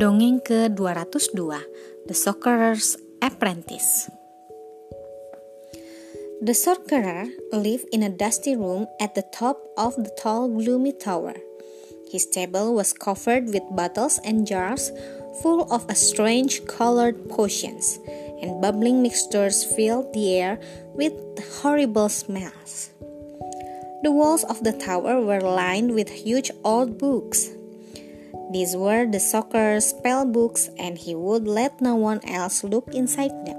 Dongeng ke-202 The Sorcerer's Apprentice The sorcerer lived in a dusty room at the top of the tall gloomy tower. His table was covered with bottles and jars full of a strange colored potions, and bubbling mixtures filled the air with horrible smells. The walls of the tower were lined with huge old books these were the sorcerer's spell books, and he would let no one else look inside them.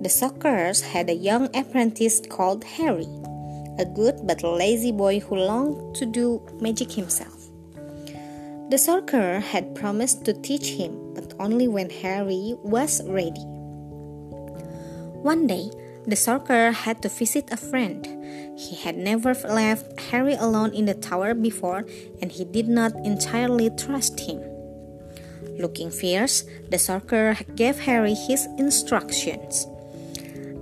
The sorcerers had a young apprentice called Harry, a good but lazy boy who longed to do magic himself. The sorcerer had promised to teach him, but only when Harry was ready. One day, the sorcerer had to visit a friend he had never left Harry alone in the tower before, and he did not entirely trust him. Looking fierce, the sorcerer gave Harry his instructions.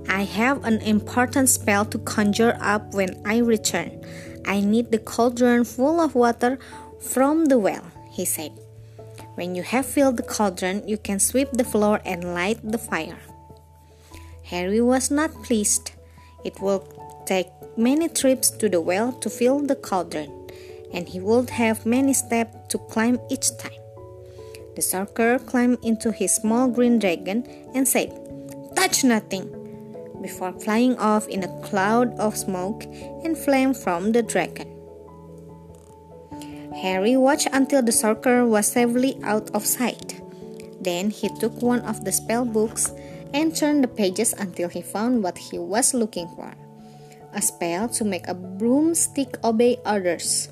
I have an important spell to conjure up when I return. I need the cauldron full of water from the well, he said. When you have filled the cauldron, you can sweep the floor and light the fire. Harry was not pleased. It would take many trips to the well to fill the cauldron, and he would have many steps to climb each time. The sorcerer climbed into his small green dragon and said, Touch nothing! before flying off in a cloud of smoke and flame from the dragon. Harry watched until the sorcerer was safely out of sight. Then he took one of the spell books and turned the pages until he found what he was looking for a spell to make a broomstick obey orders.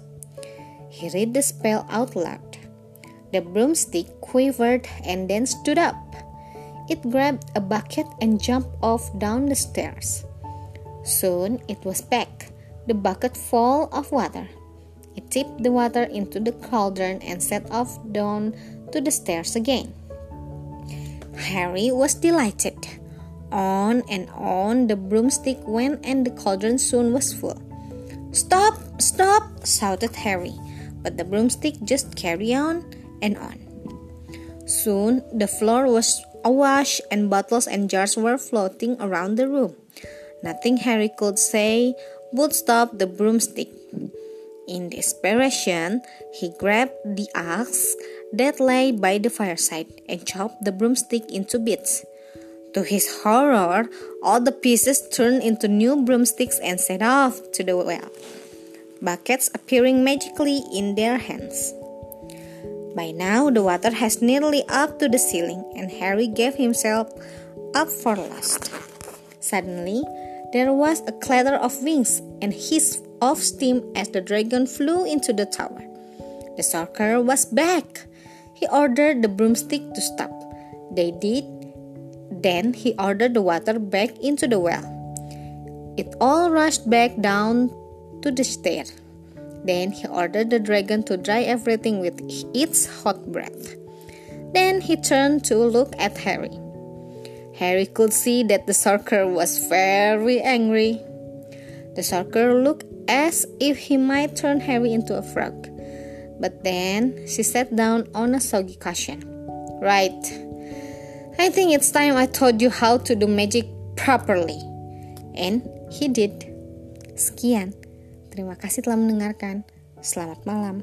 He read the spell out loud. The broomstick quivered and then stood up. It grabbed a bucket and jumped off down the stairs. Soon it was back, the bucket full of water. It tipped the water into the cauldron and set off down to the stairs again. Harry was delighted. On and on the broomstick went, and the cauldron soon was full. Stop! Stop! shouted Harry, but the broomstick just carried on and on. Soon the floor was awash, and bottles and jars were floating around the room. Nothing Harry could say would stop the broomstick. In desperation, he grabbed the axe that lay by the fireside and chopped the broomstick into bits. To his horror, all the pieces turned into new broomsticks and set off to the well, buckets appearing magically in their hands. By now, the water has nearly up to the ceiling, and Harry gave himself up for lost. Suddenly, there was a clatter of wings and hiss of steam as the dragon flew into the tower. The sorcerer was back. He ordered the broomstick to stop. They did, then he ordered the water back into the well. It all rushed back down to the stair. Then he ordered the dragon to dry everything with its hot breath. Then he turned to look at Harry. Harry could see that the sorcerer was very angry. The sorcerer looked as if he might turn Harry into a frog. But then she sat down on a soggy cushion. Right, I think it's time I taught you how to do magic properly. And he did. Sekian. Terima kasih telah mendengarkan. Selamat malam.